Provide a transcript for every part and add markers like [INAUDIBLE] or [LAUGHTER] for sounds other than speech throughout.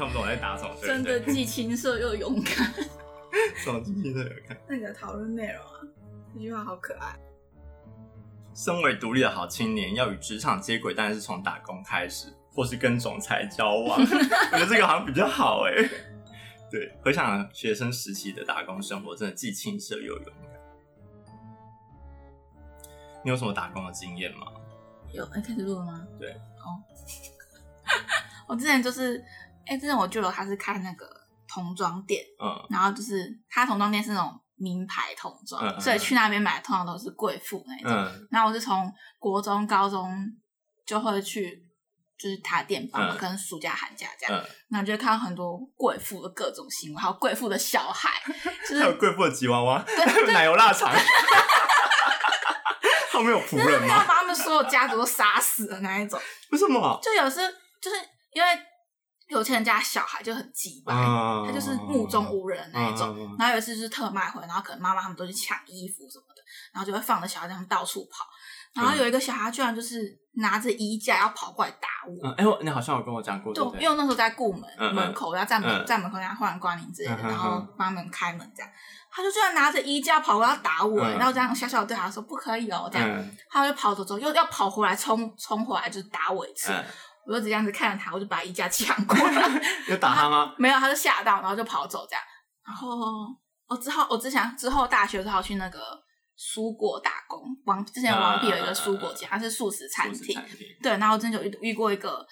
看不懂我在打什么。真的既青涩又勇敢。什么既青涩又勇敢？[LAUGHS] 那你的讨论内容啊，这句话好可爱。身为独立的好青年，要与职场接轨，当然是从打工开始，或是跟总裁交往。[LAUGHS] 我觉得这个好像比较好哎。[LAUGHS] 对，回想学生时期的打工生活，真的既青涩又勇敢。你有什么打工的经验吗？有，哎、欸，开始录了吗？对，哦。我之前就是，哎、欸，之前我舅舅他是开那个童装店，嗯，然后就是他童装店是那种名牌童装，嗯，所以去那边买通常都是贵妇那种。嗯，然后我是从国中、高中就会去，就是他店帮忙，跟暑假、寒假这样，嗯，然后就会看到很多贵妇的各种行为，还有贵妇的小孩，就是还有贵妇的吉娃娃，奶油腊肠。他们有仆人吗？要把他们所有家族都杀死的那一种。为什么？就有时就是因为有钱人家小孩就很鸡掰，嗯、他就是目中无人的那一种。嗯、然后有一次就是特卖会，然后可能妈妈他们都去抢衣服什么的，然后就会放着小孩在他们到处跑。然后有一个小孩居然就是拿着衣架要跑过来打我。哎、嗯欸，你好像有跟我讲过。对，因为我那时候在顾门、嗯、门口，要在门在门口给他换关铃之类的，嗯、然后帮他们开门这样。他就居然拿着衣架跑过来要打我，嗯、然后这样小小的对他说不可以哦，这样，嗯、他就跑走之后又要跑回来冲冲回来就是打我一次，嗯、我就这样子看着他，我就把衣架抢过来，[LAUGHS] 有打他吗？没有，他就吓到，然后就跑走这样。然后我之后我之前之后大学之后去那个蔬果打工，王之前王皮有一个蔬果家，他是素食餐厅，对，然后我真的就遇遇过一个，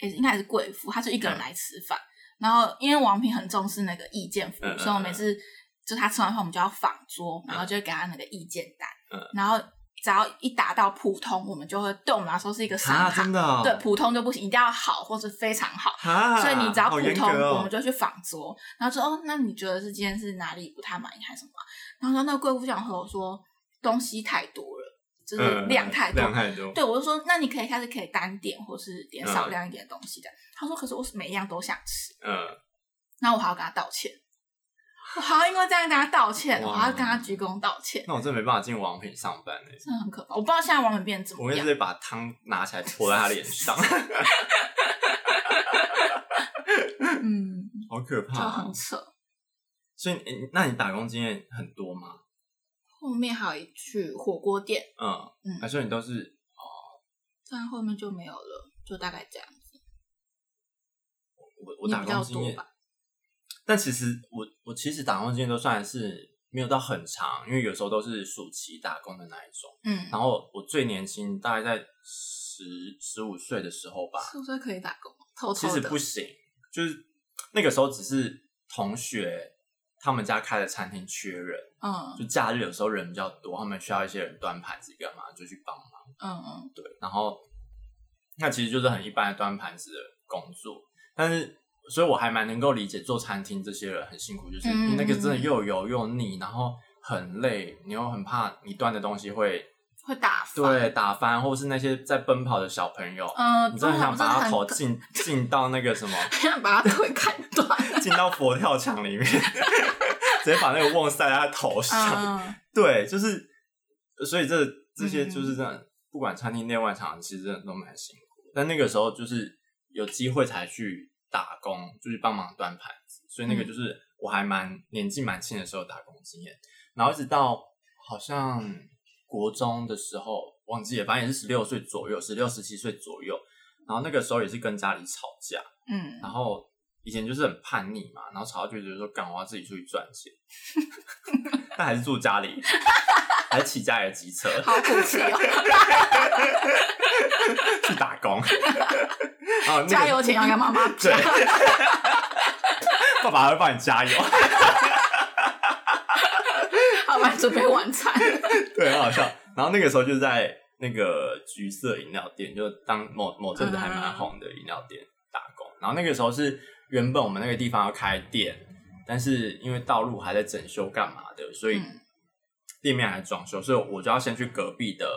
诶、欸，应该是贵妇，他就一个人来吃饭，嗯、然后因为王平很重视那个意见服务，嗯、所以我每次。就他吃完饭，我们就要访桌，然后就会给他那个意见单，嗯、然后只要一达到普通，我们就会对我们来说是一个伤害，啊、真的哦、对，普通就不行，一定要好或是非常好。啊、所以你只要普通，哦、我们就去仿桌，然后说哦，那你觉得是今天是哪里不太满意还是什么？然后说那个贵妇想和我说东西太多了，就是量太多，嗯、量太多。对，我就说那你可以开始可以单点或是点少量一点的东西的。嗯、他说可是我是每一样都想吃，嗯，那我还要跟他道歉。[LAUGHS] 我还要因为这样跟他道歉，我还要跟他鞠躬道歉。那我真的没办法进王品上班嘞，真的很可怕。我不知道现在王品变怎么样。我应该是把汤拿起来泼在他脸上。[LAUGHS] 嗯，好可怕，就很扯。所以，那你打工经验很多吗？后面还有一句火锅店。嗯嗯，还说你都是哦，但后面就没有了，就大概这样子。我我打工经验。但其实我我其实打工经验都算是没有到很长，因为有时候都是暑期打工的那一种。嗯，然后我最年轻大概在十十五岁的时候吧。十五岁可以打工？偷偷其实不行，就是那个时候只是同学他们家开的餐厅缺人，嗯，就假日有时候人比较多，他们需要一些人端盘子干嘛，就去帮忙。嗯嗯，对，然后那其实就是很一般的端盘子的工作，但是。所以我还蛮能够理解做餐厅这些人很辛苦，就是你那个真的又油又腻，然后很累，你又很怕你端的东西会会打翻，对，打翻，或是那些在奔跑的小朋友，嗯，你真的很想把他头进进到那个什么，[LAUGHS] 想把他腿砍断，[LAUGHS] 进到佛跳墙里面，[LAUGHS] 直接把那个瓮塞在他头上，嗯、对，就是，所以这这些就是这样，不管餐厅内外场，其实真的都蛮辛苦，但那个时候就是有机会才去。打工就是帮忙端盘子，所以那个就是我还蛮年纪蛮轻的时候打工经验，然后一直到好像国中的时候忘记了，反正也是十六岁左右，十六十七岁左右，然后那个时候也是跟家里吵架，嗯，然后以前就是很叛逆嘛，然后吵到就觉得说，干我要自己出去赚钱，[LAUGHS] 但还是住家里，还是骑家里的机车，好苦气哦，[LAUGHS] 去打工。[LAUGHS] 加油钱要跟妈妈对，[LAUGHS] 爸爸还会帮你加油，好，帮你准备晚餐，对，很好笑。然后那个时候就在那个橘色饮料店，就当某某阵子还蛮红的饮料店打工。然后那个时候是原本我们那个地方要开店，但是因为道路还在整修干嘛的，所以店面还装修，所以我就要先去隔壁的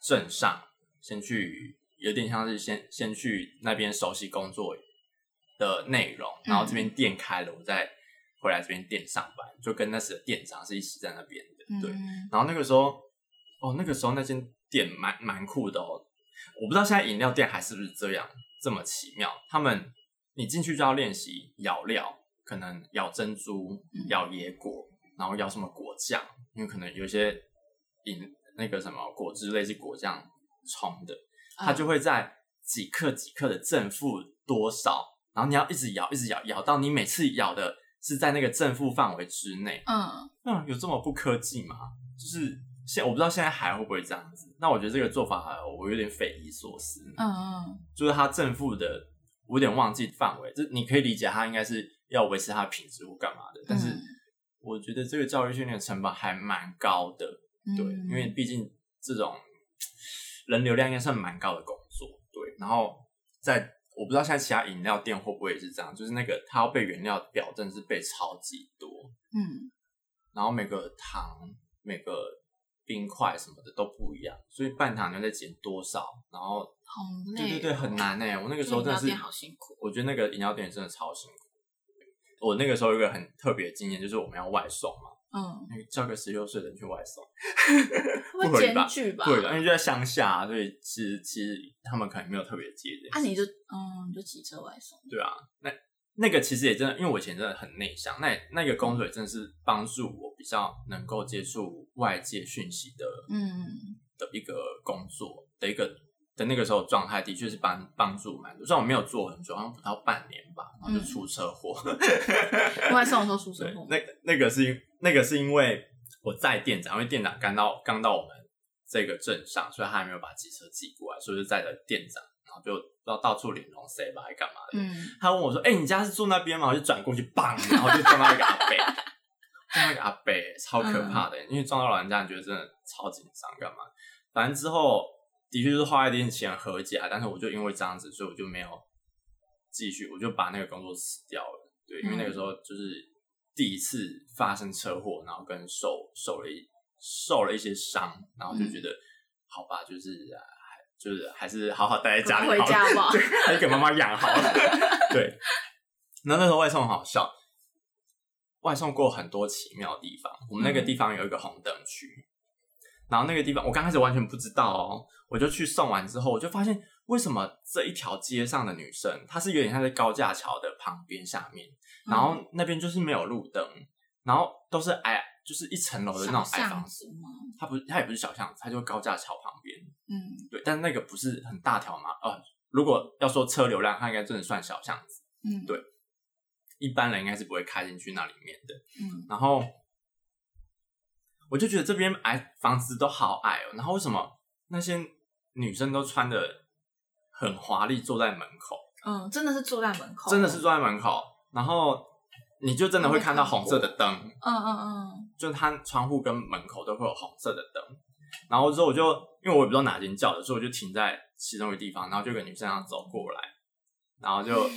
镇上先去。有点像是先先去那边熟悉工作的内容，然后这边店开了，我再回来这边店上班，就跟那时的店长是一起在那边的。对，然后那个时候，哦，那个时候那间店蛮蛮酷的哦。我不知道现在饮料店还是不是这样这么奇妙。他们你进去就要练习咬料，可能咬珍珠、咬野果，然后要什么果酱，因为可能有些饮那个什么果汁类是果酱冲的，它就会在几克几克的正负多少，然后你要一直咬，一直咬，咬到你每次咬的是在那个正负范围之内。嗯嗯，有这么不科技吗？就是现我不知道现在还会不会这样子。那我觉得这个做法我有点匪夷所思。嗯嗯，就是它正负的，我有点忘记范围。就你可以理解，它应该是要维持它的品质或干嘛的。但是我觉得这个教育训练成本还蛮高的。对，因为毕竟这种人流量应该算蛮高的工作。对，然后在。我不知道现在其他饮料店会不会也是这样，就是那个他要备原料表真的是备超级多，嗯，然后每个糖、每个冰块什么的都不一样，所以半糖你要再减多少，然后，对对对，很难哎，我那个时候真的是好辛苦，我觉得那个饮料店真的超辛苦。我那个时候有一个很特别的经验，就是我们要外送嘛。嗯，叫个十六岁的人去外送，[LAUGHS] 不合理吧？对的，因为就在乡下，所以其实其实他们可能没有特别接的。啊，你就嗯，你就骑车外送。对啊，那那个其实也真的，因为我以前真的很内向，那那个工作也真的是帮助我比较能够接触外界讯息的，嗯，的一个工作的一个。的那个时候状态的确是帮帮助蛮多，虽然我没有做很久，好像不到半年吧，然后就出车祸。[LAUGHS] 外送的时候出车祸。那那个是因那个是因为我在店长，因为店长刚到刚到我们这个镇上，所以他还没有把机车寄过来，所以就载着店长，然后就到到处领龙谁吧，还干嘛的。嗯。他问我说：“哎、欸，你家是住那边吗？”我就转过去，棒，然后就撞到一个阿伯，撞到一个阿伯，超可怕的，嗯、因为撞到老人家，你觉得真的超紧张，干嘛？反正之后。的确是花一点钱和解，但是我就因为这样子，所以我就没有继续，我就把那个工作辞掉了。对，因为那个时候就是第一次发生车祸，然后跟受受了一受了一些伤，然后就觉得、嗯、好吧，就是就是还是好好待在家里，回家吧，[LAUGHS] 对，还是给妈妈养好了。[LAUGHS] 对，那那时候外送很好笑，外送过很多奇妙的地方。我们那个地方有一个红灯区。嗯然后那个地方，我刚开始完全不知道哦，我就去送完之后，我就发现为什么这一条街上的女生，她是有点像在高架桥的旁边下面，然后那边就是没有路灯，然后都是矮，就是一层楼的那种矮房子。它不，它也不是小巷子，它就高架桥旁边。嗯，对，但那个不是很大条嘛，呃，如果要说车流量，它应该真的算小巷子。嗯，对，一般人应该是不会开进去那里面的。嗯，然后。我就觉得这边矮房子都好矮哦，然后为什么那些女生都穿的很华丽，坐在门口？嗯，真的是坐在门口，真的是坐在门口。然后你就真的会看到红色的灯，嗯嗯嗯，就它窗户跟门口都会有红色的灯。然后之后我就因为我也不知道哪间叫的，所以我就停在其中一个地方，然后就有个女生要走过来，然后就。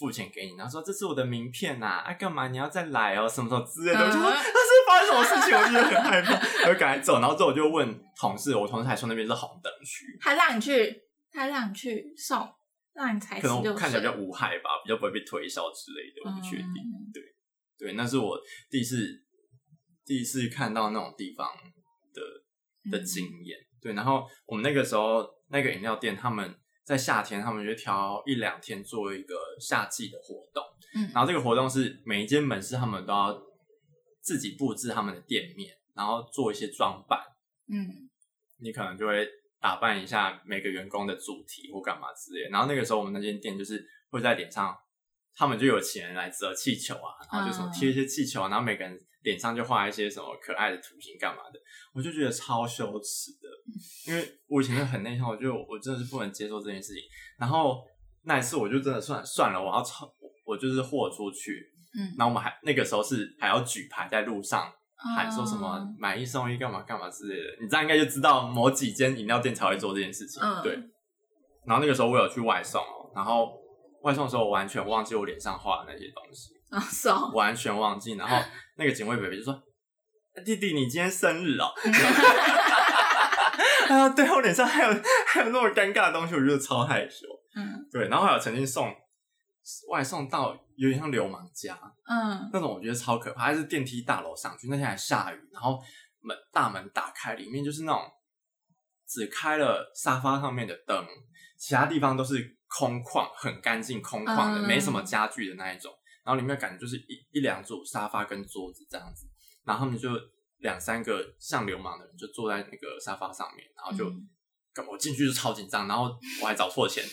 付钱给你，然后说这是我的名片呐，啊干嘛你要再来哦，什么什么之类的，我就说他是发生什么事情，我就很害怕，我就赶紧走，然后之后我就问同事，我同事还说那边是红灯区，还让你去，还让你去送，让你才可能看起来比较无害吧，比较不会被推销之类的，我不确定，嗯、对对，那是我第一次第一次看到那种地方的的经验，嗯、对，然后我们那个时候那个饮料店他们。在夏天，他们就挑一两天做一个夏季的活动，嗯，然后这个活动是每一间门市他们都要自己布置他们的店面，然后做一些装扮，嗯，你可能就会打扮一下每个员工的主题或干嘛之类。然后那个时候我们那间店就是会在脸上，他们就有请人来折气球啊，然后就什么贴一些气球，然后每个人脸上就画一些什么可爱的图形干嘛的，我就觉得超羞耻的。因为我以前就很内向，我就我真的是不能接受这件事情。然后那一次我就真的算算了，我要超我就是豁出去。嗯，然后我们还那个时候是还要举牌在路上喊说什么买一送一干嘛干嘛之类的。你这样应该就知道某几间饮料店才会做这件事情。嗯对。然后那个时候我有去外送，然后外送的时候我完全忘记我脸上画的那些东西啊，是哦，完全忘记。然后那个警卫伯伯就说：“弟弟，你今天生日哦。[LAUGHS] [LAUGHS] ”啊，对，我脸上还有还有那么尴尬的东西，我觉得超害羞。嗯，对，然后还有曾经送外送到有点像流氓家，嗯，那种我觉得超可怕，还是电梯大楼上去，那天还下雨，然后门大门打开，里面就是那种只开了沙发上面的灯，其他地方都是空旷、很干净、空旷的，没什么家具的那一种。然后里面感觉就是一一两组沙发跟桌子这样子，然后他们就两三个像流氓的人就坐在那个沙发上面，然后就，嗯、我进去就超紧张，然后我还找错钱。[LAUGHS]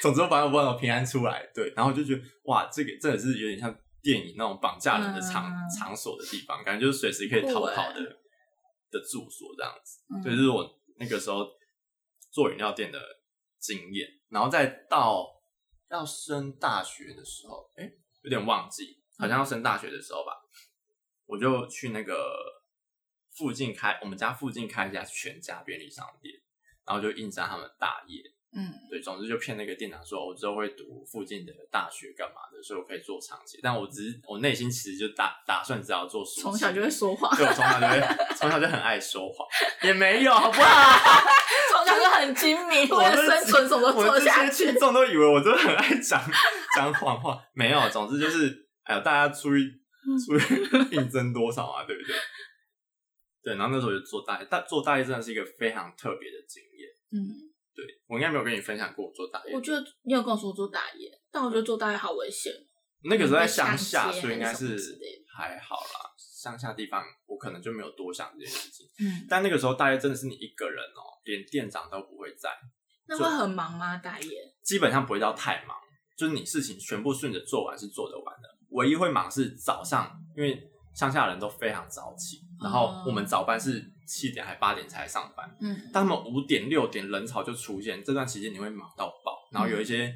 总之，我把我平安出来，对，然后就觉得哇，这个真的是有点像电影那种绑架人的场、嗯、场所的地方，感觉就是随时可以逃跑的的住所这样子。嗯、对，就是我那个时候做饮料店的经验，然后再到要升大学的时候，哎，有点忘记，好像要升大学的时候吧，我就去那个附近开，我们家附近开一家全家便利商店，然后就印上他们大业。嗯，对，总之就骗那个店长说，我之后会读附近的大学干嘛的，所以我可以做长期。但我只是我内心其实就打打算只要做书。从小就会说谎，对，我从小就会，从小就很爱说谎，也没有，好不好？[LAUGHS] 从小就很精明，为了生存什么都做下去。听众都以为我真的很爱讲 [LAUGHS] 讲谎话，没有，总之就是，哎呦，大家出于出于 [LAUGHS] 应征多少啊，对不对？对，然后那时候就做大业，但做大业真的是一个非常特别的经验，嗯。对，我应该没有跟你分享过我做大业。我觉得你有跟我说做大业，但我觉得做大业好危险。那个时候在乡下，所以应该是还好啦。乡下地方我可能就没有多想这件事情。嗯，但那个时候大业真的是你一个人哦、喔，连店长都不会在。那会很忙吗？大业基本上不会到太忙，就是你事情全部顺着做完是做得完的。唯一会忙是早上，因为乡下人都非常早起，然后我们早班是。七点还八点才上班，嗯，但他们五点六点人潮就出现，这段期间你会忙到爆，然后有一些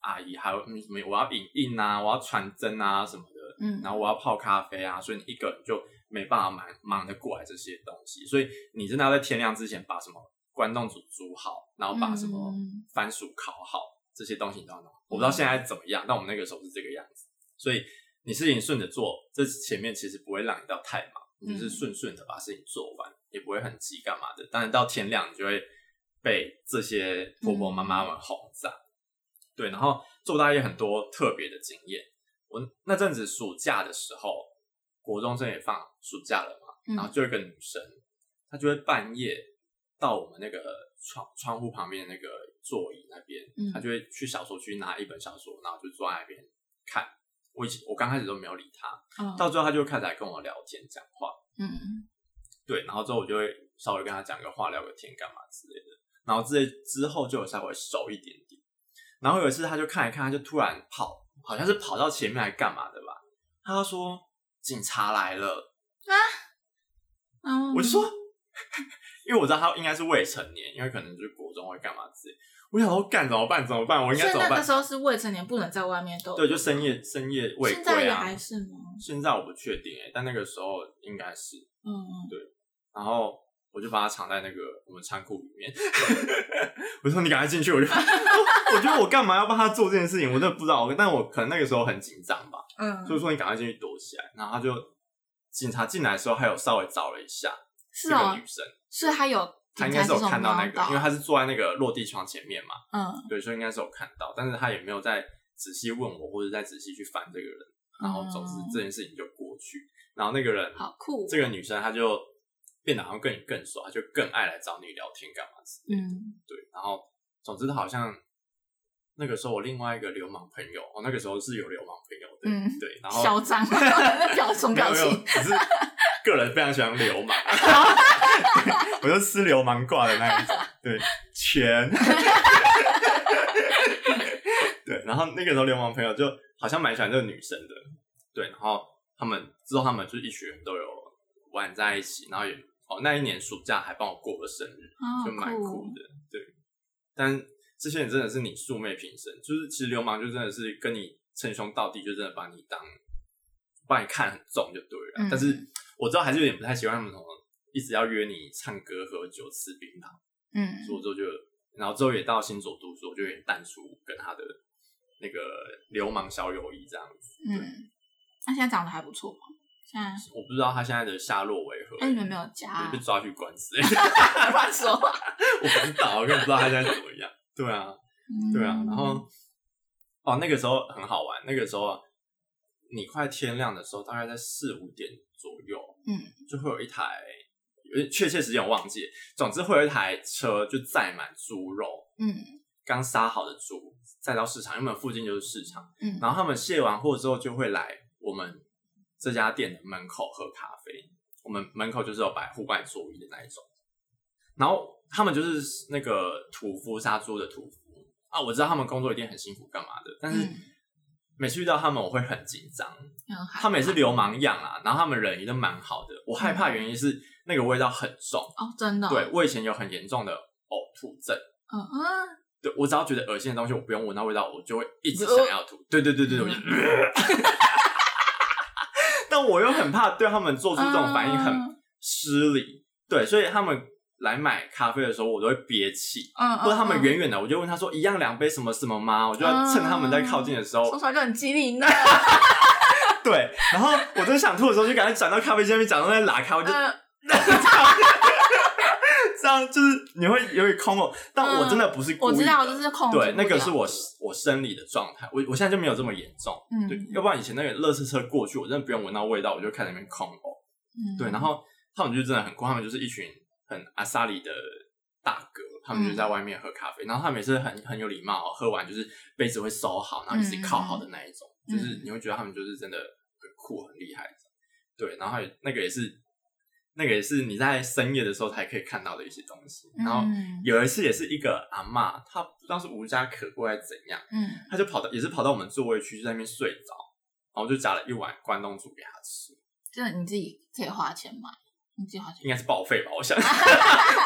阿姨还有什么我要影印啊，我要传真啊什么的，嗯，然后我要泡咖啡啊，所以你一个人就没办法忙忙得过来这些东西，所以你真的要在天亮之前把什么关东煮煮好，然后把什么番薯烤好，这些东西你都要弄。我不知道现在怎么样，但我们那个时候是这个样子，所以你事情顺着做，这前面其实不会让你到太忙。就是顺顺的把事情做完，嗯、也不会很急干嘛的。当然到天亮，你就会被这些婆婆妈妈们轰炸。嗯、对，然后做大业很多特别的经验。我那阵子暑假的时候，国中生也放暑假了嘛，嗯、然后就有一个女生，她就会半夜到我们那个窗窗户旁边那个座椅那边，嗯、她就会去小说区拿一本小说，然后就坐在那边看。我以前我刚开始都没有理他，哦、到最后他就开始来跟我聊天讲话，嗯，对，然后之后我就会稍微跟他讲个话，聊个天干嘛之类的，然后之之后就有稍微熟一点点，然后有一次他就看一看，他就突然跑，好像是跑到前面来干嘛的吧，他就说警察来了啊，嗯、我就说，[LAUGHS] 因为我知道他应该是未成年，因为可能就是国中会干嘛之类的。我想说干怎么办？怎么办？我应该怎么办？那个时候是未成年，不能在外面逗。对，就深夜深夜未归啊。现在还是吗？现在我不确定哎，但那个时候应该是。嗯嗯。对，然后我就把它藏在那个我们仓库里面。[LAUGHS] 我说你赶快进去，我就 [LAUGHS] 我觉得我干嘛要帮他做这件事情？我真的不知道。但我可能那个时候很紧张吧。嗯。所以说你赶快进去躲起来。然后他就警察进来的时候，还有稍微找了一下是个女生，是他有。他应该是有看到那个，因为他是坐在那个落地窗前面嘛。嗯，对，所以应该是有看到，但是他也没有再仔细问我，或者再仔细去烦这个人。然后总之这件事情就过去。然后那个人好酷，这个女生她就变得好像跟你更熟，她就更爱来找你聊天干嘛之类的。嗯，对。然后总之她好像那个时候我另外一个流氓朋友，我那个时候是有流氓朋友的。嗯，对。然后嚣张，表情表情，只是个人非常喜欢流氓。[LAUGHS] 我就吃流氓挂的那一种，对，钱，[LAUGHS] 对，然后那个时候流氓朋友就好像蛮喜欢这个女生的，对，然后他们之后他们就一群人都有玩在一起，然后也哦那一年暑假还帮我过了生日，就蛮酷的，对，但这些人真的是你素昧平生，就是其实流氓就真的是跟你称兄道弟，就真的把你当把你看很重就对了，嗯、但是我知道还是有点不太喜欢他们从。一直要约你唱歌、喝酒、吃槟榔，嗯，所以之后就，然后之后也到新左读书，我就有点淡出跟他的那个流氓小友谊这样子。嗯，他现在长得还不错吗？现在我不知道他现在的下落为何。哎，你们没有加？被抓去官司？[LAUGHS] 乱说话！[LAUGHS] 我不知道，我根本不知道他现在怎么样。对啊，对啊。然后，哦，那个时候很好玩。那个时候，你快天亮的时候，大概在四五点左右，嗯，就会有一台。确切时间我忘记。总之会有一台车就载满猪肉，嗯，刚杀好的猪载到市场，因为我们附近就是市场，嗯，然后他们卸完货之后就会来我们这家店的门口喝咖啡。我们门口就是有摆户外座椅的那一种，然后他们就是那个屠夫杀猪的屠夫啊，我知道他们工作一定很辛苦，干嘛的，但是。嗯每次遇到他们，我会很紧张。他们也是流氓样啊，然后他们人也都蛮好的。我害怕原因是那个味道很重哦，真的。对，我以前有很严重的呕吐症。嗯嗯。对，我只要觉得恶心的东西，我不用闻到味道，我就会一直想要吐。对对对对对。[LAUGHS] 但我又很怕对他们做出这种反应很失礼。对，所以他们。来买咖啡的时候，我都会憋气，嗯，或者他们远远的，我就问他说：“一样两杯什么什么吗？”我就要趁他们在靠近的时候，说出来就很机灵呢。[LAUGHS] 对，然后我真想吐的时候，就赶快转到咖啡机那边，假装在拉开，我就这样，这样就是你会有点空哦。但我真的不是故意，我知道就是空。对，那个是我我生理的状态。我我现在就没有这么严重，嗯，对，要不然以前那个垃圾车过去，我真的不用闻到味道，我就开始那边空哦。嗯，对，然后他们就真的很酷，他们就是一群。很阿萨里的大哥，他们就在外面喝咖啡，嗯、然后他每次很很有礼貌，喝完就是杯子会收好，然后自己靠好的那一种，嗯、就是你会觉得他们就是真的很酷很厉害，对，然后那个也是那个也是你在深夜的时候才可以看到的一些东西，然后有一次也是一个阿妈，她不知道是无家可归还是怎样，嗯，她就跑到也是跑到我们座位区就在那边睡着，然后就夹了一碗关东煮给她吃，这你自己可以花钱买。应该是报废吧，我想，[LAUGHS]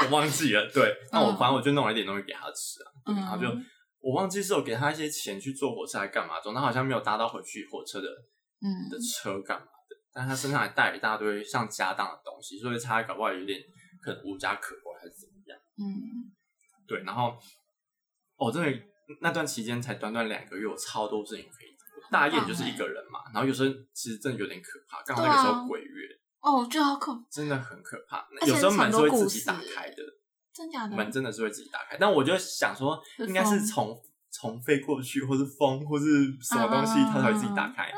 我忘记了。对，那我反正我就弄了一点东西给他吃啊，对，然后就我忘记是有给他一些钱去坐火车还干嘛，总他好像没有搭到回去火车的，嗯，的车干嘛的，但他身上还带了一大堆像家当的东西，所以他搞不好有点可能无家可归还是怎么样，嗯，对，然后哦，真的那段期间才短短两个月，我超多事情可以做，大雁就是一个人嘛，然后有时候其实真的有点可怕，刚好那个时候鬼月。哦，我觉得好可怕，真的很可怕。有时候门是会自己打开的，真假的？门真的是会自己打开，但我就想说，应该是从从飞过去，或是风，或是什么东西，它才会自己打开。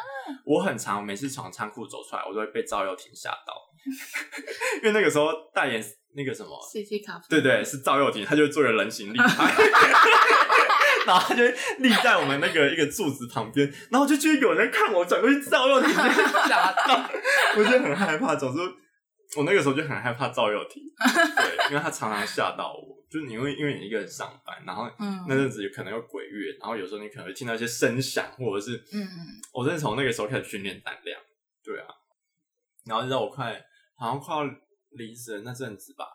我很常每次从仓库走出来，我都会被赵又廷吓到，[LAUGHS] 因为那个时候代言那个什么啡，对对，是赵又廷，他就做了人形立牌。[LAUGHS] 然后他就立在我们那个一个柱子旁边，然后就觉得有人看我，转过去赵又廷，吓到，我就很害怕。总之，我那个时候就很害怕赵又廷，对，因为他常常吓到我。就是你会因为你一个人上班，然后那阵子有可能有鬼月，然后有时候你可能会听到一些声响，或者是，嗯，我真的从那个时候开始训练胆量，对啊。然后直到我快好像快要离职的那阵子吧，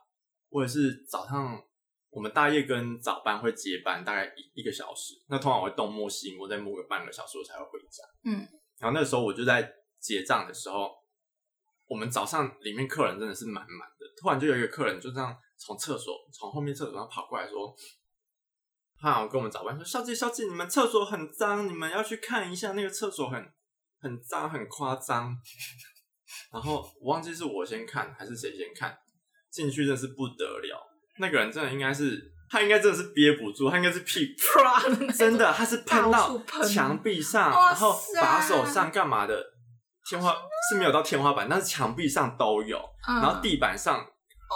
我也是早上。我们大夜跟早班会接班，大概一一个小时。那通常我会东摸西摸，再摸个半个小时，我才会回家。嗯，然后那个时候我就在结账的时候，我们早上里面客人真的是满满的。突然就有一个客人就这样从厕所从后面厕所上跑过来说：“他好像跟我们早班说，小姐小姐，你们厕所很脏，你们要去看一下，那个厕所很很脏，很夸张。[LAUGHS] ”然后我忘记是我先看还是谁先看，进去真是不得了。那个人真的应该是，他应该真的是憋不住，他应该是屁啪，[LAUGHS] 真的，他是喷到墙壁上，然后把手上干嘛的，天花是没有到天花板，但是墙壁上都有，然后地板上，哦，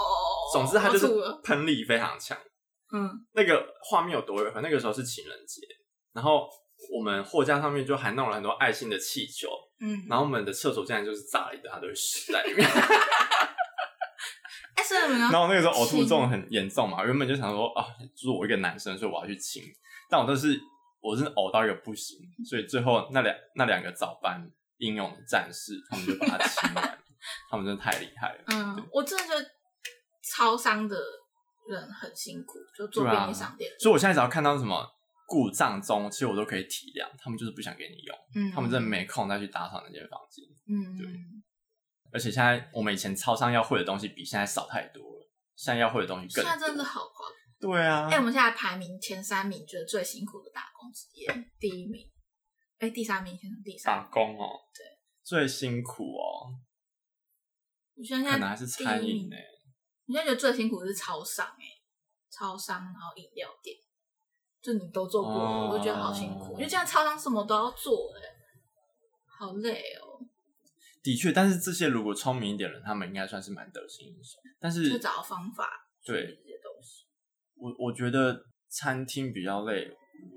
总之他就是喷力非常强，嗯，那个画面有多远？那个时候是情人节，然后我们货架上面就还弄了很多爱心的气球，嗯，然后我们的厕所竟然就是炸了一大堆屎在里面。[LAUGHS] 然后那个时候呕吐症很严重嘛，原本就想说啊，就是我一个男生，所以我要去清。但我都是，我真的呕到一个不行，所以最后那两那两个早班英勇的战士，他们就把它清完。他们真的太厉害了。嗯，我真的觉得超商的人很辛苦，就做便利商店。所以我现在只要看到什么故障中，其实我都可以体谅，他们就是不想给你用。嗯，他们真的没空再去打扫那间房间。嗯，对。而且现在我们以前超商要会的东西比现在少太多了，现在要会的东西更多。现在真的好狂。对啊。哎、欸，我们现在排名前三名，觉得最辛苦的打工职业，第一名。哎、欸，第三名，先生第三名。打工哦。对。最辛苦哦。我现在可能还是餐饮呢。我现在觉得最辛苦的是超商哎，超商然后饮料店，就你都做过，哦、我就觉得好辛苦，因为现在超商什么都要做哎，好累哦。的确，但是这些如果聪明一点的人，他们应该算是蛮得心应手。但是就找方法对这些东西，我我觉得餐厅比较累，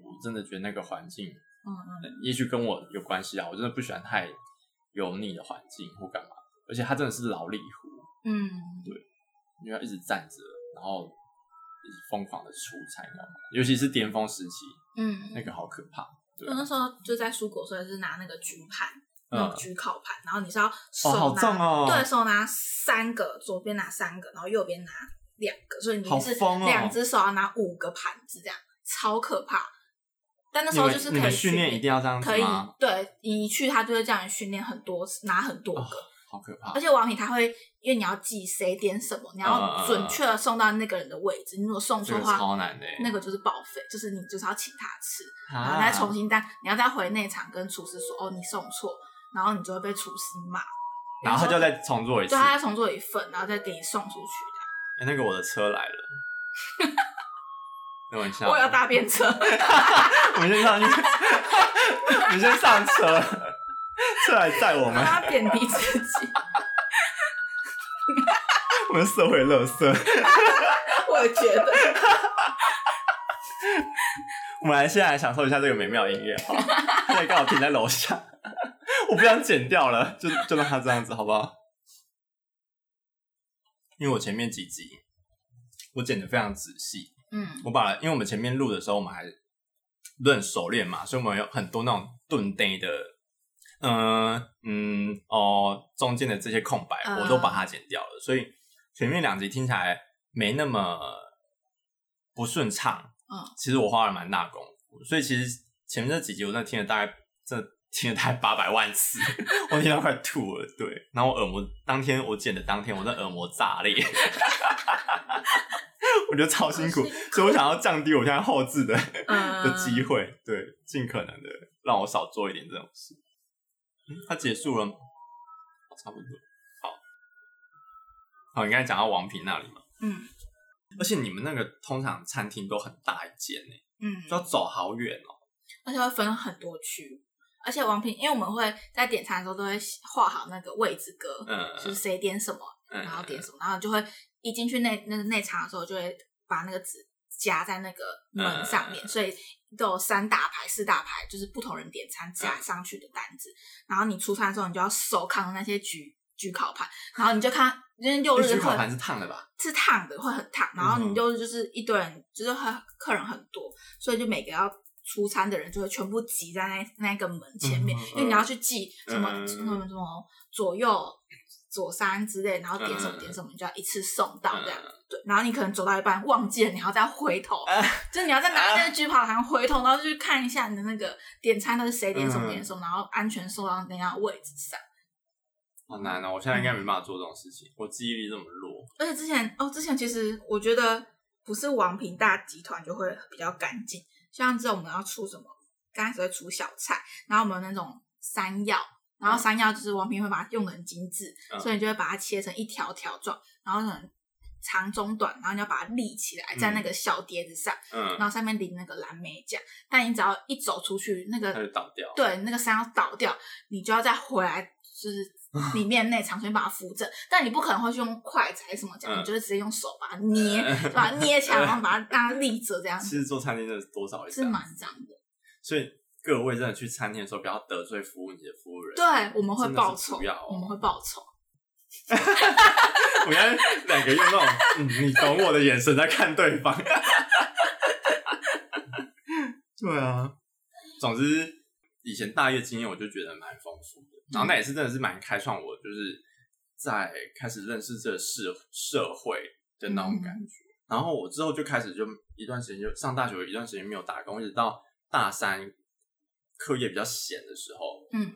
我真的觉得那个环境，嗯嗯，也许跟我有关系啊。我真的不喜欢太油腻的环境或干嘛，而且它真的是劳力活，嗯，对，因为要一直站着，然后一直疯狂的出餐，你知道吗？尤其是巅峰时期，嗯，那个好可怕。对，我那时候就在蔬果，所以是拿那个焗盘。那种焗烤盘，然后你是要手拿，对手拿三个，左边拿三个，然后右边拿两个，所以你是两只手要拿五个盘子，这样超可怕。但那时候就是可以训练，一定要这样子可以，对，你一去他就会叫你训练很多，拿很多个，好可怕。而且王品他会，因为你要记谁点什么，你要准确的送到那个人的位置。你如果送错的话，超难的，那个就是报废，就是你就是要请他吃，然后再重新单，你要再回内场跟厨师说，哦，你送错。然后你就会被厨师骂，然后他就再重做一次，对，他再重做一份，然后再给你送出去的。哎，那个我的车来了，[LAUGHS] 等我一下，我要搭便车，我们先上去，你先上车，车来载我们，他贬低自己，我们社会垃圾，[LAUGHS] 我也觉得，我们来现在来享受一下这个美妙音乐，好，现在刚好停在楼下。我不想剪掉了，[LAUGHS] 就就让他这样子，好不好？因为我前面几集我剪的非常仔细，嗯，我把，因为我们前面录的时候我们还都很熟练嘛，所以我们有很多那种顿呆的，嗯嗯哦，中间的这些空白我都把它剪掉了，所以前面两集听起来没那么不顺畅，嗯，其实我花了蛮大功夫，所以其实前面这几集我真的听了大概这。听了大概八百万次，我听到快吐了。对，然后我耳膜当天我剪的当天，我的耳膜炸裂，[LAUGHS] 我觉得超辛苦，所以我想要降低我现在后置的、嗯、的机会，对，尽可能的让我少做一点这种事。嗯，它结束了吗？差不多。好，好，你刚才讲到王平那里嘛，嗯，而且你们那个通常餐厅都很大一间呢，嗯，就要走好远哦，而且会分很多区。而且王平，因为我们会在点餐的时候都会画好那个位置格，嗯，就是谁点什么，然后点什么，然后就会一进去内那个内场的时候，就会把那个纸夹在那个门上面，所以都有三大排、四大排，就是不同人点餐夹上去的单子。然后你出餐的时候，你就要手扛那些焗焗烤盘，然后你就看，因为六日的烤盘是烫的吧？是烫的，会很烫。然后你就就是一堆人，就是很客人很多，所以就每个要。出餐的人就会全部挤在那那个门前面，因为你要去记什么、嗯、什么什么左右左三之类，然后点什么点什么，你就要一次送到这样。嗯、对，然后你可能走到一半忘记了，你要再回头，嗯、就是你要再拿那个焗烤盘回头，然后就去看一下你的那个点餐都是谁点什么点什么，然后安全送到那样位置上。好难哦！我现在应该没办法做这种事情，嗯、我记忆力这么弱。而且之前哦，之前其实我觉得不是王平大集团就会比较干净。像这种我们要出什么？刚开始会出小菜，然后我们那种山药，然后山药就是王平会把它用的很精致，嗯、所以你就会把它切成一条条状，然后很长中短，然后你要把它立起来在那个小碟子上，嗯、然后上面淋那个蓝莓酱。但你只要一走出去，那个它就倒掉，对，那个山药倒掉，你就要再回来，就是。里面内场，所以把它扶正，但你不可能会去用筷子还是什么这样，嗯、你就是直接用手把它捏，嗯、把 [LAUGHS] 它捏起来，然后把它让它立着这样。其实做餐厅真的多少也是蛮脏的，所以各位真的去餐厅的时候，不要得罪服务你的服务人。对，我们会报仇，哦、我们会报仇。[LAUGHS] 我们两个用那种、嗯、你懂我的眼神在看对方。[LAUGHS] 对啊，总之以前大业经验，我就觉得蛮丰富的。然后那也是真的是蛮开创我，就是在开始认识这个社社会的那种感觉。嗯、然后我之后就开始就一段时间就上大学，一段时间没有打工，一直到大三课业比较闲的时候，嗯，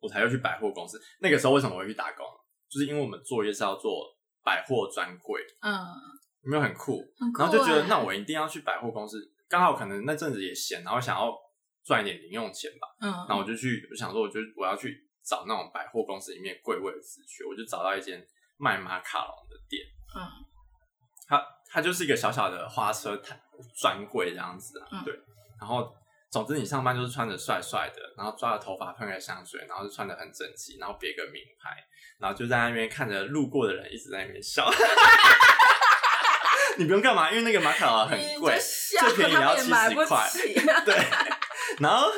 我才又去百货公司。那个时候为什么我会去打工？就是因为我们作业是要做百货专柜，嗯，有没有很酷？很酷。然后就觉得那我一定要去百货公司，刚好可能那阵子也闲，然后想要赚一点零用钱吧，嗯，然后我就去，我想说，我就我要去。找那种百货公司里面柜位的职缺，我就找到一间卖马卡龙的店。嗯，它它就是一个小小的花车摊专柜这样子啊。嗯、对，然后总之你上班就是穿着帅帅的，然后抓着头发喷个香水，然后就穿的很整齐，然后别个名牌，然后就在那边看着路过的人一直在那边笑。[LAUGHS] 你不用干嘛，因为那个马卡龙很贵，最便宜也要七十块。对，然后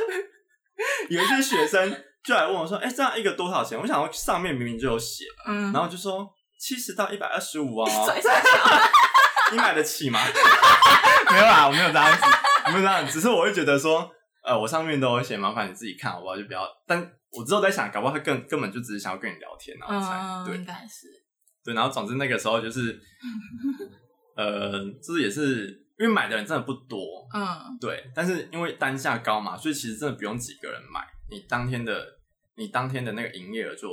[LAUGHS] 有一些学生就来问我说：“哎、欸，这样一个多少钱？”我想说上面明明就有写，嗯，然后就说七十到一百二十五哦。[LAUGHS] [LAUGHS] 你买得起吗？[LAUGHS] 没有啦，我没有这样子，没有这样子，只是我会觉得说，呃，我上面都有写，麻烦你自己看好不好？就不要。但我之后在想，搞不好他根根本就只是想要跟你聊天然后才、嗯、对，应该是对。然后总之那个时候就是。呃，这也是因为买的人真的不多，嗯，对，但是因为单价高嘛，所以其实真的不用几个人买，你当天的你当天的那个营业额就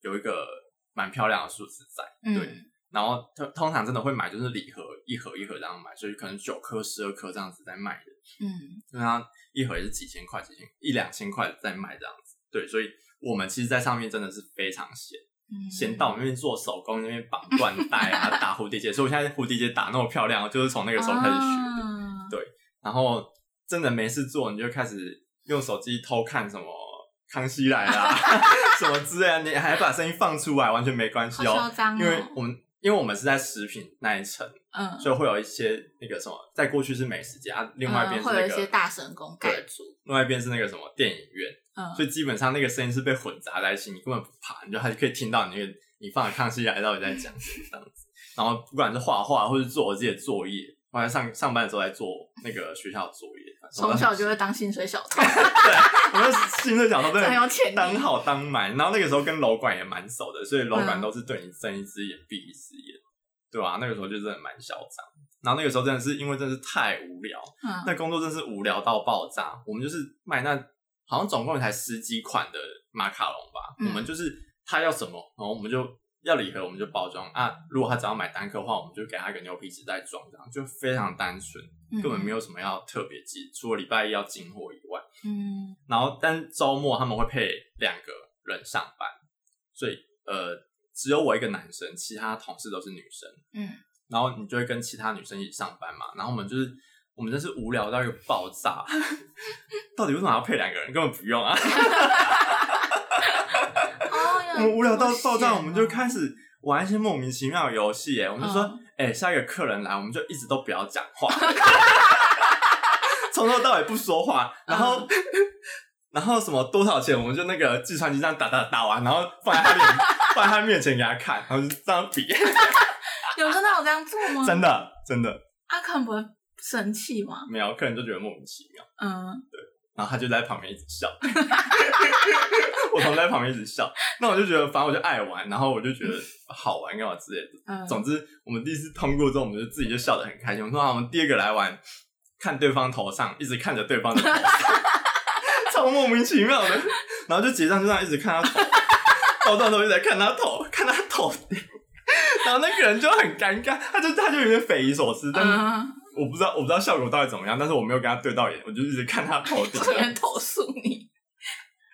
有一个蛮漂亮的数字在，嗯、对，然后通通常真的会买就是礼盒一盒一盒这样买，所以可能九颗十二颗这样子在卖的，嗯，就它一盒也是几千块几千一两千块在卖这样子，对，所以我们其实，在上面真的是非常闲。先到我们那边做手工，那边绑缎带啊，[LAUGHS] 打蝴蝶结。所以我现在蝴蝶结打那么漂亮，就是从那个时候开始学的。啊、对，然后真的没事做，你就开始用手机偷看什么《康熙来了》[LAUGHS] 什么之类的，你还把声音放出来，完全没关系哦。哦因为我们因为我们是在食品那一层，嗯，所以会有一些那个什么，在过去是美食街，啊，另外一边是那个、嗯、会有一些大神功盖住，另外一边是那个什么电影院。所以基本上那个声音是被混杂在一起，你根本不怕，你就还可以听到你那个 [LAUGHS] 你放的康熙来到底在讲什么这样子。然后不管是画画或是做我自己的作业，我在上上班的时候在做那个学校作业。从小就会当薪水小偷，对，我们薪水小偷真的当好当满。然后那个时候跟楼管也蛮熟的，所以楼管都是对你睁一只眼闭一只眼，对吧、啊？那个时候就真的蛮嚣张。然后那个时候真的是因为真的是太无聊，嗯、那工作真的是无聊到爆炸。我们就是卖那。好像总共才十几款的马卡龙吧，嗯、我们就是他要什么，然后我们就要礼盒，我们就包装啊。如果他只要买单颗的话，我们就给他一个牛皮纸袋装，这样就非常单纯，嗯、根本没有什么要特别记，除了礼拜一要进货以外。嗯，然后但周末他们会配两个人上班，所以呃只有我一个男生，其他同事都是女生。嗯，然后你就会跟其他女生一起上班嘛，然后我们就是。我们真是无聊到一个爆炸，[LAUGHS] 到底为什么要配两个人？根本不用啊！[LAUGHS] [LAUGHS] 我们无聊到爆炸，我们就开始玩一些莫名其妙的游戏。哎，我们就说，哎、下一个客人来，我们就一直都不要讲话，[LAUGHS] [LAUGHS] 从头到尾不说话。然后，嗯、[LAUGHS] 然后什么多少钱，我们就那个计算机这样打打打完，然后放在他面放在他面前给他看，然后就这样比。有真的有这样做吗？真的真的。阿肯不会。生气吗？没有，客人就觉得莫名其妙。嗯，对，然后他就在旁边一直笑，[LAUGHS] 我同事在旁边一直笑，那我就觉得，反正我就爱玩，然后我就觉得好玩干嘛之类的。嗯，总之我们第一次通过之后，我们就自己就笑得很开心。我说好，我们第二个来玩，看对方头上，一直看着对方的头上，[LAUGHS] 超莫名其妙的。然后就结账，就这样一直看他头，到账都一直在看他头，看他头，然后那个人就很尴尬，他就他就有点匪夷所思，但是。嗯我不知道，我不知道效果到底怎么样，但是我没有跟他对到眼，我就一直看他头顶。有人投诉你，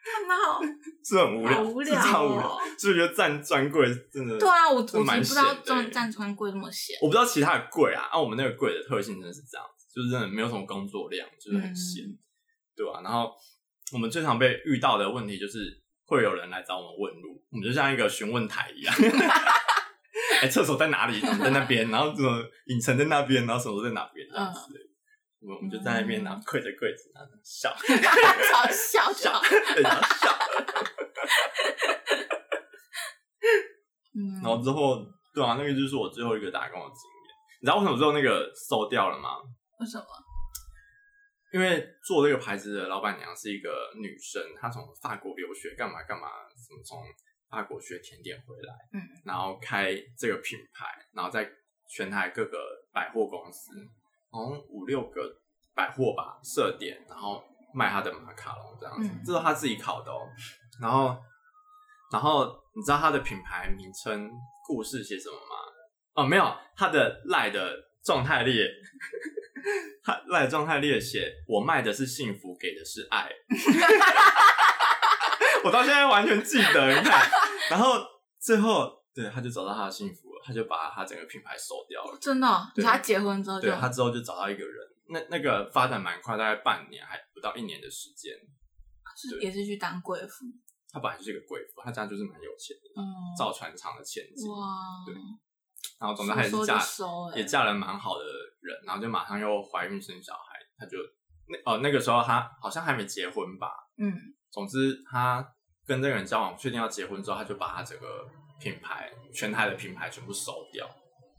看到是很无聊，无聊，超无聊。是不是觉得站专柜真的？对啊，我我不知道站站专柜这么闲。我不知道其他的柜啊，啊，我们那个柜的特性真的是这样子，就是真的没有什么工作量，就是很闲，嗯、对吧、啊？然后我们最常被遇到的问题就是会有人来找我们问路，我们就像一个询问台一样。哎，厕所在哪里？在那边，然后什么影城在那边，然后什么在哪边这样子。我们我们就在那边，然后跪着跪着，[LAUGHS] 然后笑，笑笑笑，然后笑。嗯，然后之后，对啊，那个就是我最后一个打工的经验。你知道为什么最后那个收掉了吗？为什么？因为做这个牌子的老板娘是一个女生，她从法国留学，干嘛干嘛，什么从。法国学甜点回来，嗯，然后开这个品牌，然后在全台各个百货公司，好像五六个百货吧设点，然后卖他的马卡龙这样子，嗯、这是他自己考的哦。然后，然后你知道他的品牌名称故事写什么吗？哦，没有，他的赖的状态列，[LAUGHS] 他赖状态列写我卖的是幸福，给的是爱。[LAUGHS] 我到现在完全记得，你看，然后最后，对，他就找到他的幸福了，他就把他整个品牌收掉了。真的、哦？对，他结婚之后就，对，他之后就找到一个人，那那个发展蛮快，大概半年还不到一年的时间，是也是去当贵妇。他本来就是一个贵妇，他家就是蛮有钱的，嗯，造船厂的千金。哇，对。然后总之还是嫁，也嫁了蛮好的人，然后就马上又怀孕生小孩。他就那哦那个时候他好像还没结婚吧，嗯。总之他跟这个人交往，确定要结婚之后，他就把他整个品牌全台的品牌全部收掉，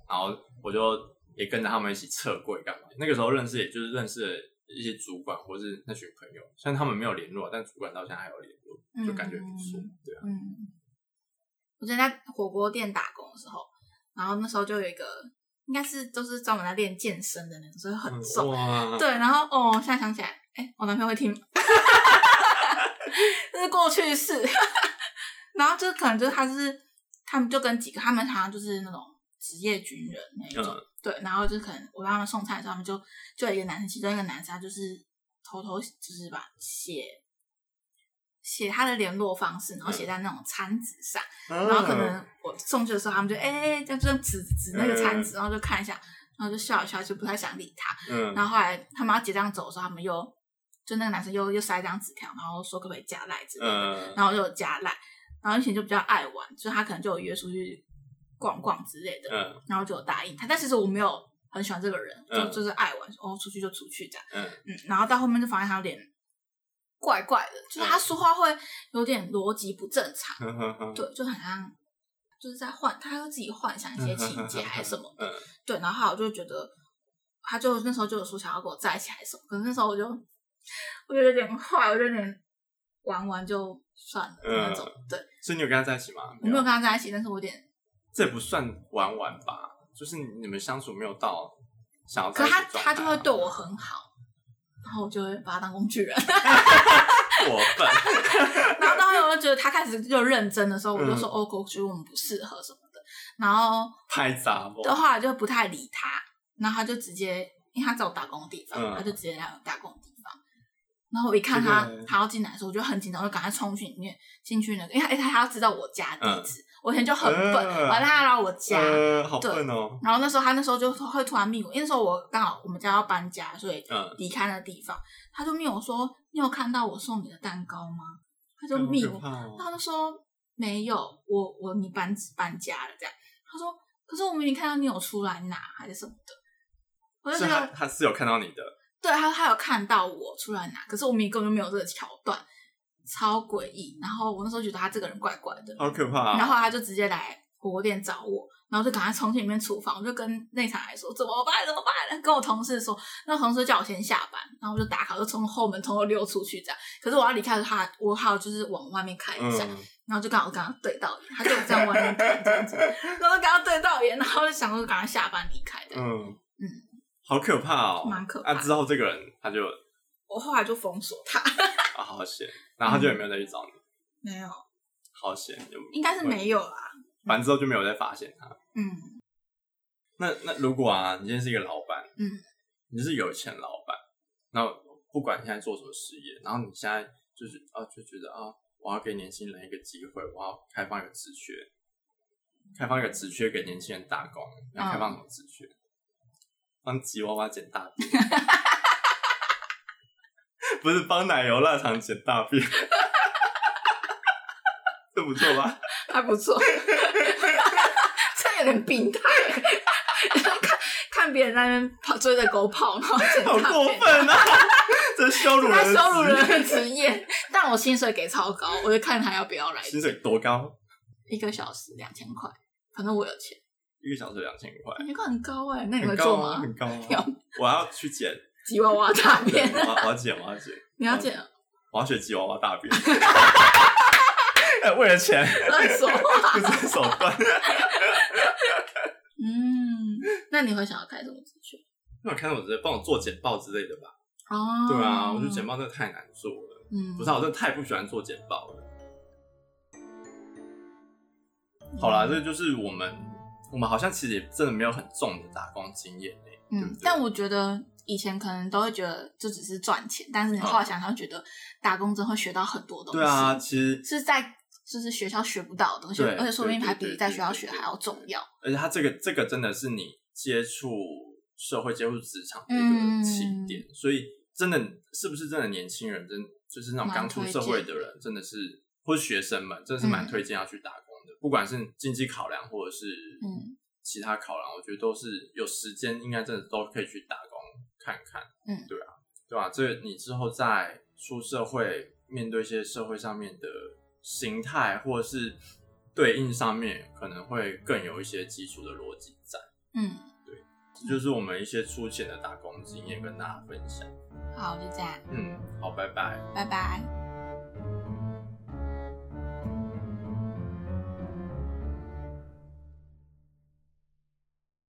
然后我就。也跟着他们一起撤柜干嘛？那个时候认识，也就是认识了一些主管或是那群朋友，虽然他们没有联络，但主管到现在还有联络，就感觉不错，嗯、对啊。嗯，我之前在火锅店打工的时候，然后那时候就有一个，应该是都是专门在练健身的那种，所以很瘦。哇对，然后哦，现在想起来，哎、欸，我男朋友会听，[LAUGHS] [LAUGHS] 这是过去式。[LAUGHS] 然后就可能就是他是，他们就跟几个，他们好像就是那种职业军人那一种。嗯对，然后就可能我帮他们送菜的时候，他们就就有一个男生，其中一个男生他就是偷偷就是把写写他的联络方式，然后写在那种餐纸上，嗯、然后可能我送去的时候，他们就哎，就这样指指那个餐纸，然后就看一下，然后就笑一笑，就不太想理他。嗯，然后后来他们要结账走的时候，他们又就那个男生又又塞一张纸条，然后说可不可以加赖之类的，嗯、然后就加赖，然后以前就比较爱玩，所以他可能就有约出去。逛逛之类的，嗯，然后就有答应他，但其实我没有很喜欢这个人，就就是爱玩，哦，出去就出去这样，嗯。嗯，然后到后面就发现他有点怪怪的，就是他说话会有点逻辑不正常，对，就很像就是在幻，他会自己幻想一些情节还是什么的，对，然后我就觉得，他就那时候就有说想要跟我在一起还是什么，可是那时候我就我觉得有点坏，我就有点玩玩就算了那种，对，所以你有跟他在一起吗？我没有跟他在一起，但是我有点。这不算玩玩吧，就是你们相处没有到想要。可他他就会对我很好，然后我就会把他当工具人。[LAUGHS] 过分。[LAUGHS] 然后到后来我就觉得他开始就认真的时候，我就说：“哦，我觉得我们不适合什么的。”然后太杂了。的话就不太理他，然后他就直接，因为他在我打工的地方，他就直接来我打工。然后我一看他他要进来的时候，我就很紧张，我就赶快冲去里面进去那个，因为他他要知道我家地址。我以前就很笨，我让他来我家，对，然后那时候他那时候就会突然密我，因为那时候我刚好我们家要搬家，所以离开那地方，他就密我说：“你有看到我送你的蛋糕吗？”他就密我，他就说：“没有，我我你搬搬家了这样。”他说：“可是我明明看到你有出来拿还是什么的。”我就觉得他是有看到你的，对他他有看到我出来拿，可是我明明根本就没有这个桥段。超诡异，然后我那时候觉得他这个人怪怪的，好可怕、啊。然后他就直接来火锅店找我，然后就赶快冲进里面厨房，我就跟内场来说怎么办？怎么办？跟我同事说，那同事叫我先下班，然后我就打卡，就从后门偷偷溜出去这样。可是我要离开的话，我还有就是往外面看一下，嗯、然后就刚好跟他对到眼，他就在外面看这样子，[LAUGHS] 然后跟他对到眼，然后就想说赶快下班离开的。嗯嗯，好可怕哦，蛮可怕。啊，之后这个人他就，我后来就封锁他。啊，好险。然后他就有没有再去找你？没有，好险，应该是没有啦。反正之后就没有再发现他。嗯，那那如果啊，你今天是一个老板，嗯，你是有钱老板，那不管你现在做什么事业，然后你现在就是啊，就觉得啊，我要给年轻人一个机会，我要开放一个职缺，开放一个职缺给年轻人打工，要开放什么职缺？帮吉娃娃捡大便。不是帮奶油腊肠捡大便，这不错吧？还不错，这有点病态。看看别人在那边跑追着狗跑，然后捡大便，好过分啊！这羞辱人，羞辱人的职业。但我薪水给超高，我就看他要不要来。薪水多高？一个小时两千块，反正我有钱。一个小时两千块，你看很高哎，那你会做吗？很高，[LAUGHS] 我要去剪。吉娃娃大便，我我要剪，我要剪。你要捡？我要学吉娃娃大便。哎，为了钱，[LAUGHS] 乱说话，不择手段。[LAUGHS] 嗯，那你会想要开什么职缺？那我开什么职缺？帮我做简报之类的吧。哦。对啊，我觉得简报真的太难做了。嗯。不是，我真的太不喜欢做简报了。好啦，这就是我们，我们好像其实也真的没有很重的打工经验诶。嗯，但我觉得。以前可能都会觉得这只是赚钱，但是你后来想想，觉得打工真会学到很多东西。对啊，其实是在就是学校学不到的东西，而且说不定还比在学校学还要重要。而且他这个这个真的是你接触社会接触职场的一个起点，嗯、所以真的是不是真的年轻人，真就是那种刚出社会的人，真的是或是学生们，真的是蛮推荐要去打工不管是经济考量或者是其他考量，我觉得都是有时间应该真的都可以去打工看看。嗯，对啊，对吧？这你之后在出社会，面对一些社会上面的形态，或者是对应上面，可能会更有一些基础的逻辑在。嗯。这就是我们一些粗浅的打工经验跟大家分享。好，就这样。嗯，好，拜拜。拜拜。